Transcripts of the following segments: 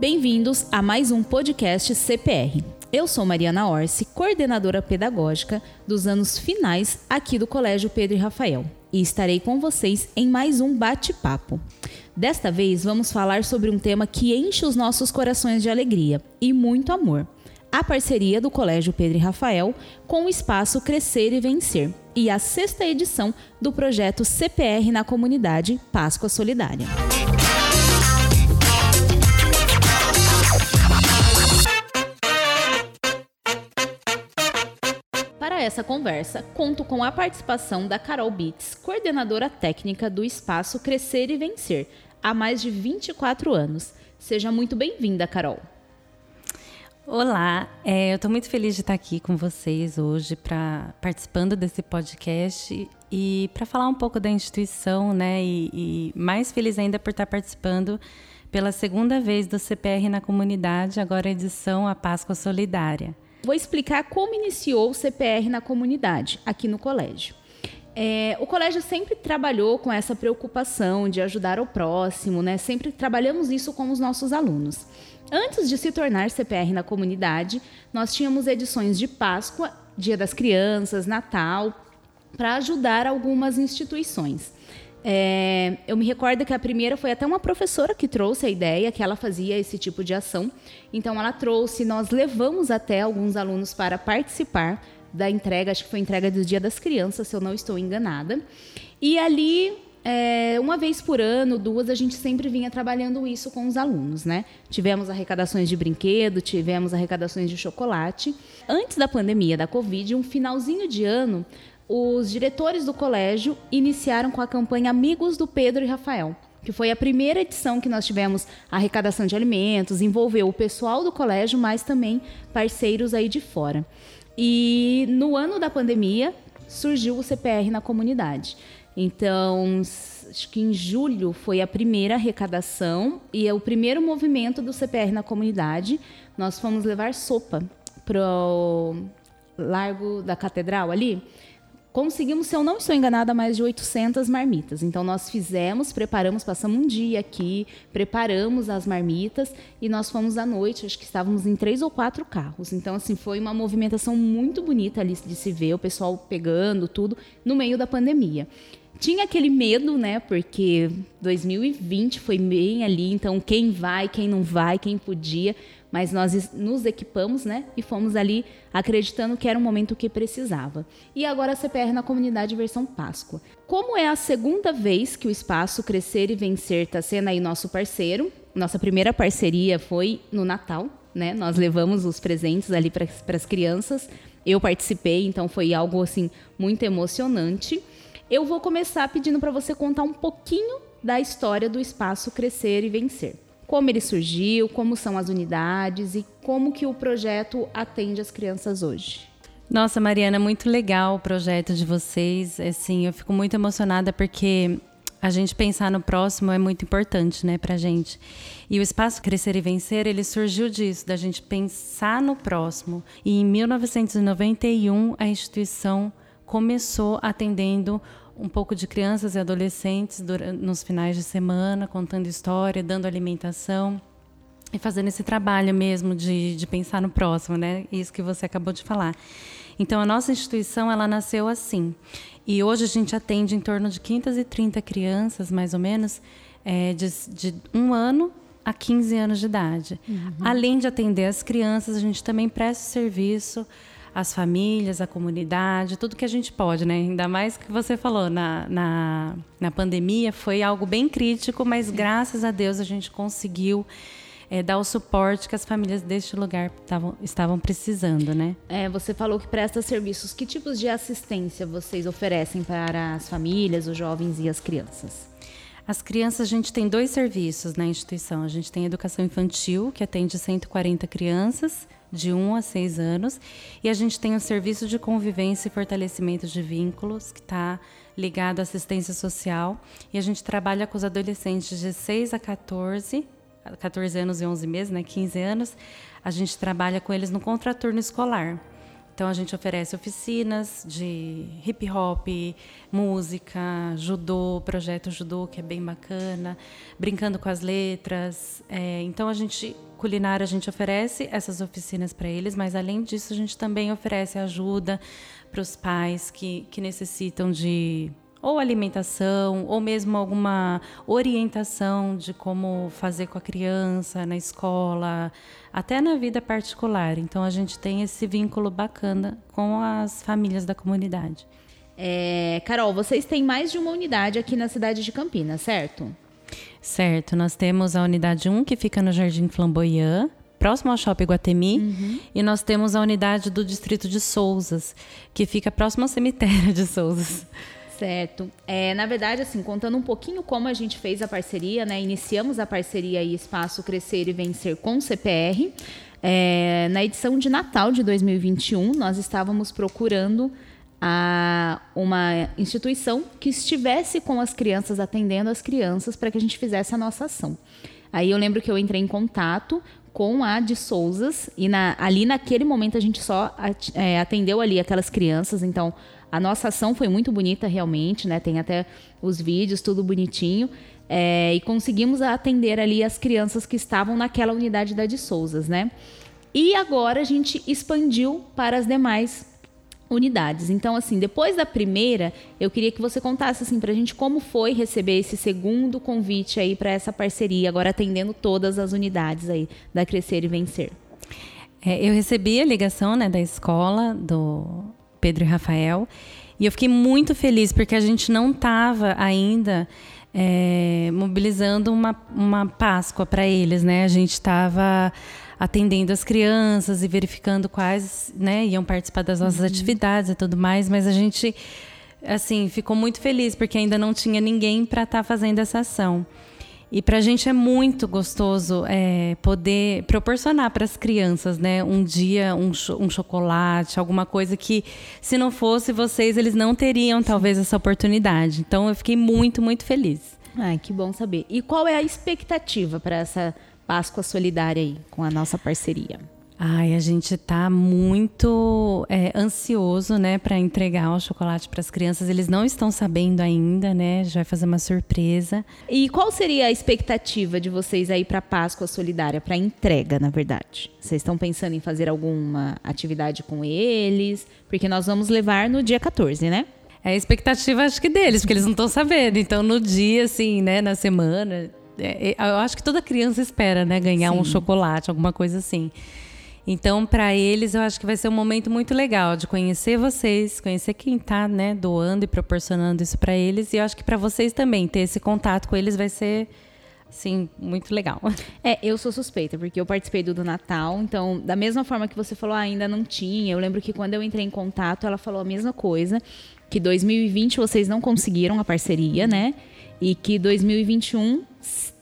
Bem-vindos a mais um podcast CPR. Eu sou Mariana Orsi, coordenadora pedagógica dos anos finais aqui do Colégio Pedro e Rafael, e estarei com vocês em mais um bate-papo. Desta vez vamos falar sobre um tema que enche os nossos corações de alegria e muito amor. A parceria do Colégio Pedro e Rafael com o espaço Crescer e Vencer e a sexta edição do projeto CPR na Comunidade Páscoa Solidária. Essa conversa, conto com a participação da Carol Bitts, coordenadora técnica do Espaço Crescer e Vencer, há mais de 24 anos. Seja muito bem-vinda, Carol. Olá, é, eu estou muito feliz de estar aqui com vocês hoje para participando desse podcast e para falar um pouco da instituição, né? E, e, mais feliz ainda por estar participando pela segunda vez do CPR na comunidade, agora edição A Páscoa Solidária. Vou explicar como iniciou o CPR na comunidade, aqui no colégio. É, o colégio sempre trabalhou com essa preocupação de ajudar o próximo, né? Sempre trabalhamos isso com os nossos alunos. Antes de se tornar CPR na comunidade, nós tínhamos edições de Páscoa, Dia das Crianças, Natal, para ajudar algumas instituições. É, eu me recordo que a primeira foi até uma professora que trouxe a ideia que ela fazia esse tipo de ação. Então ela trouxe, nós levamos até alguns alunos para participar da entrega, acho que foi a entrega do Dia das Crianças, se eu não estou enganada. E ali, é, uma vez por ano, duas, a gente sempre vinha trabalhando isso com os alunos, né? Tivemos arrecadações de brinquedo, tivemos arrecadações de chocolate. Antes da pandemia da Covid, um finalzinho de ano, os diretores do colégio iniciaram com a campanha Amigos do Pedro e Rafael, que foi a primeira edição que nós tivemos arrecadação de alimentos, envolveu o pessoal do colégio, mas também parceiros aí de fora. E no ano da pandemia surgiu o CPR na comunidade. Então, acho que em julho foi a primeira arrecadação e é o primeiro movimento do CPR na comunidade. Nós fomos levar sopa para o Largo da Catedral ali conseguimos, se eu não estou enganada, mais de 800 marmitas. Então, nós fizemos, preparamos, passamos um dia aqui, preparamos as marmitas e nós fomos à noite, acho que estávamos em três ou quatro carros. Então, assim, foi uma movimentação muito bonita ali de se ver, o pessoal pegando tudo no meio da pandemia. Tinha aquele medo, né? Porque 2020 foi bem ali, então quem vai, quem não vai, quem podia mas nós nos equipamos, né? E fomos ali acreditando que era um momento que precisava. E agora a CPR na comunidade versão Páscoa. Como é a segunda vez que o espaço Crescer e Vencer está sendo aí nosso parceiro, nossa primeira parceria foi no Natal, né? Nós levamos os presentes ali para as crianças. Eu participei, então foi algo assim muito emocionante. Eu vou começar pedindo para você contar um pouquinho da história do espaço Crescer e Vencer como ele surgiu, como são as unidades e como que o projeto atende as crianças hoje. Nossa, Mariana, muito legal o projeto de vocês. Assim, eu fico muito emocionada porque a gente pensar no próximo é muito importante, né, pra gente. E o espaço Crescer e Vencer, ele surgiu disso, da gente pensar no próximo. E em 1991, a instituição começou atendendo um pouco de crianças e adolescentes nos finais de semana, contando história, dando alimentação e fazendo esse trabalho mesmo de, de pensar no próximo, né? Isso que você acabou de falar. Então, a nossa instituição, ela nasceu assim. E hoje a gente atende em torno de 530 crianças, mais ou menos, é, de, de um ano a 15 anos de idade. Uhum. Além de atender as crianças, a gente também presta serviço as famílias, a comunidade, tudo que a gente pode, né? Ainda mais que você falou, na, na, na pandemia foi algo bem crítico, mas graças a Deus a gente conseguiu é, dar o suporte que as famílias deste lugar tavam, estavam precisando, né? É, você falou que presta serviços. Que tipos de assistência vocês oferecem para as famílias, os jovens e as crianças? As crianças, a gente tem dois serviços na instituição. A gente tem educação infantil, que atende 140 crianças, de 1 a 6 anos. E a gente tem o serviço de convivência e fortalecimento de vínculos, que está ligado à assistência social. E a gente trabalha com os adolescentes de 6 a 14, 14 anos e 11 meses, né, 15 anos. A gente trabalha com eles no contraturno escolar. Então a gente oferece oficinas de hip hop, música, judô, projeto judô que é bem bacana, brincando com as letras. É, então a gente culinário a gente oferece essas oficinas para eles, mas além disso a gente também oferece ajuda para os pais que, que necessitam de ou alimentação, ou mesmo alguma orientação de como fazer com a criança na escola, até na vida particular. Então a gente tem esse vínculo bacana com as famílias da comunidade. É, Carol, vocês têm mais de uma unidade aqui na cidade de Campinas, certo? Certo, nós temos a unidade 1 que fica no Jardim Flamboyant, próximo ao Shopping Guatemi, uhum. e nós temos a unidade do Distrito de Souzas, que fica próximo ao cemitério de Souzas. Certo. É, na verdade, assim, contando um pouquinho como a gente fez a parceria, né? Iniciamos a parceria aí Espaço Crescer e Vencer com o CPR. É, na edição de Natal de 2021, nós estávamos procurando a uma instituição que estivesse com as crianças, atendendo as crianças, para que a gente fizesse a nossa ação. Aí eu lembro que eu entrei em contato com a de Souzas e na, ali naquele momento a gente só é, atendeu ali aquelas crianças, então a nossa ação foi muito bonita, realmente, né? Tem até os vídeos, tudo bonitinho. É, e conseguimos atender ali as crianças que estavam naquela unidade da de Souzas, né? E agora a gente expandiu para as demais unidades. Então, assim, depois da primeira, eu queria que você contasse assim a gente como foi receber esse segundo convite aí para essa parceria, agora atendendo todas as unidades aí da Crescer e Vencer. É, eu recebi a ligação né, da escola do Pedro e Rafael. E eu fiquei muito feliz porque a gente não estava ainda é, mobilizando uma, uma Páscoa para eles, né? A gente estava atendendo as crianças e verificando quais né, iam participar das nossas uhum. atividades e tudo mais, mas a gente assim ficou muito feliz porque ainda não tinha ninguém para estar tá fazendo essa ação. E para a gente é muito gostoso é, poder proporcionar para as crianças, né, um dia um, um, chocolate, alguma coisa que, se não fosse vocês, eles não teriam talvez essa oportunidade. Então, eu fiquei muito, muito feliz. Ai, que bom saber. E qual é a expectativa para essa Páscoa Solidária aí com a nossa parceria? Ai, a gente está muito é, ansioso, né, para entregar o chocolate para as crianças. Eles não estão sabendo ainda, né? A gente vai fazer uma surpresa. E qual seria a expectativa de vocês aí para Páscoa Solidária, para entrega, na verdade? Vocês estão pensando em fazer alguma atividade com eles? Porque nós vamos levar no dia 14, né? É a expectativa, acho que deles, porque eles não estão sabendo. Então, no dia, assim, né, na semana, é, é, eu acho que toda criança espera, né, ganhar Sim. um chocolate, alguma coisa assim. Então, para eles, eu acho que vai ser um momento muito legal de conhecer vocês, conhecer quem está né, doando e proporcionando isso para eles. E eu acho que para vocês também, ter esse contato com eles vai ser Sim, muito legal. É, eu sou suspeita, porque eu participei do, do Natal, então, da mesma forma que você falou, ah, ainda não tinha. Eu lembro que quando eu entrei em contato, ela falou a mesma coisa, que 2020 vocês não conseguiram a parceria, né? E que 2021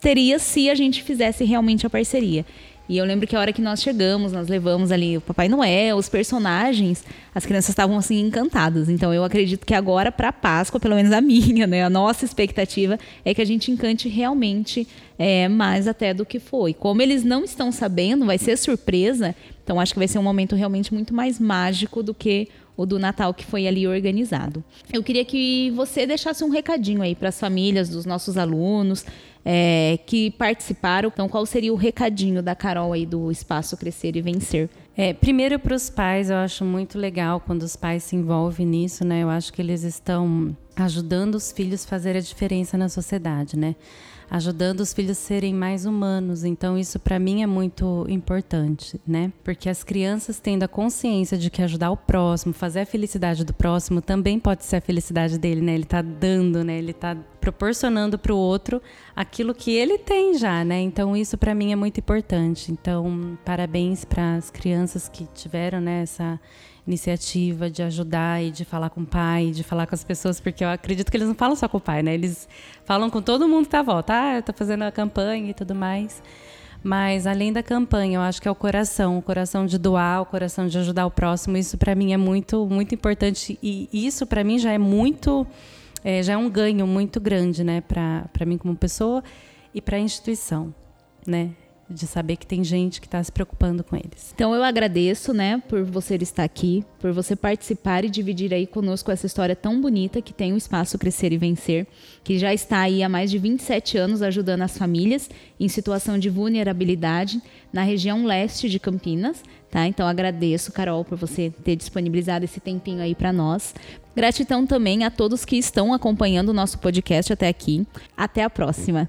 teria se a gente fizesse realmente a parceria. E eu lembro que a hora que nós chegamos, nós levamos ali o Papai Noel, os personagens, as crianças estavam assim encantadas. Então eu acredito que agora para Páscoa, pelo menos a minha, né, a nossa expectativa é que a gente encante realmente é, mais até do que foi. Como eles não estão sabendo, vai ser surpresa. Então acho que vai ser um momento realmente muito mais mágico do que o do Natal que foi ali organizado. Eu queria que você deixasse um recadinho aí para as famílias dos nossos alunos, é, que participaram. Então, qual seria o recadinho da Carol aí do Espaço Crescer e Vencer? É, primeiro para os pais, eu acho muito legal quando os pais se envolvem nisso, né? Eu acho que eles estão ajudando os filhos a fazer a diferença na sociedade, né? Ajudando os filhos a serem mais humanos. Então isso para mim é muito importante, né? Porque as crianças tendo a consciência de que ajudar o próximo, fazer a felicidade do próximo também pode ser a felicidade dele, né? Ele tá dando, né? Ele tá proporcionando para o outro aquilo que ele tem já, né? Então isso para mim é muito importante. Então parabéns para as crianças que tiveram né, essa iniciativa de ajudar e de falar com o pai, de falar com as pessoas, porque eu acredito que eles não falam só com o pai, né? Eles falam com todo mundo que tá à volta. Ah, tô fazendo a campanha e tudo mais. Mas além da campanha, eu acho que é o coração, o coração de doar, o coração de ajudar o próximo. Isso para mim é muito, muito importante e isso para mim já é muito, é, já é um ganho muito grande, né, para mim como pessoa e para a instituição, né? De saber que tem gente que está se preocupando com eles. Então eu agradeço, né, por você estar aqui, por você participar e dividir aí conosco essa história tão bonita que tem o espaço Crescer e Vencer, que já está aí há mais de 27 anos ajudando as famílias em situação de vulnerabilidade na região leste de Campinas, tá? Então agradeço, Carol, por você ter disponibilizado esse tempinho aí para nós. Gratidão também a todos que estão acompanhando o nosso podcast até aqui. Até a próxima.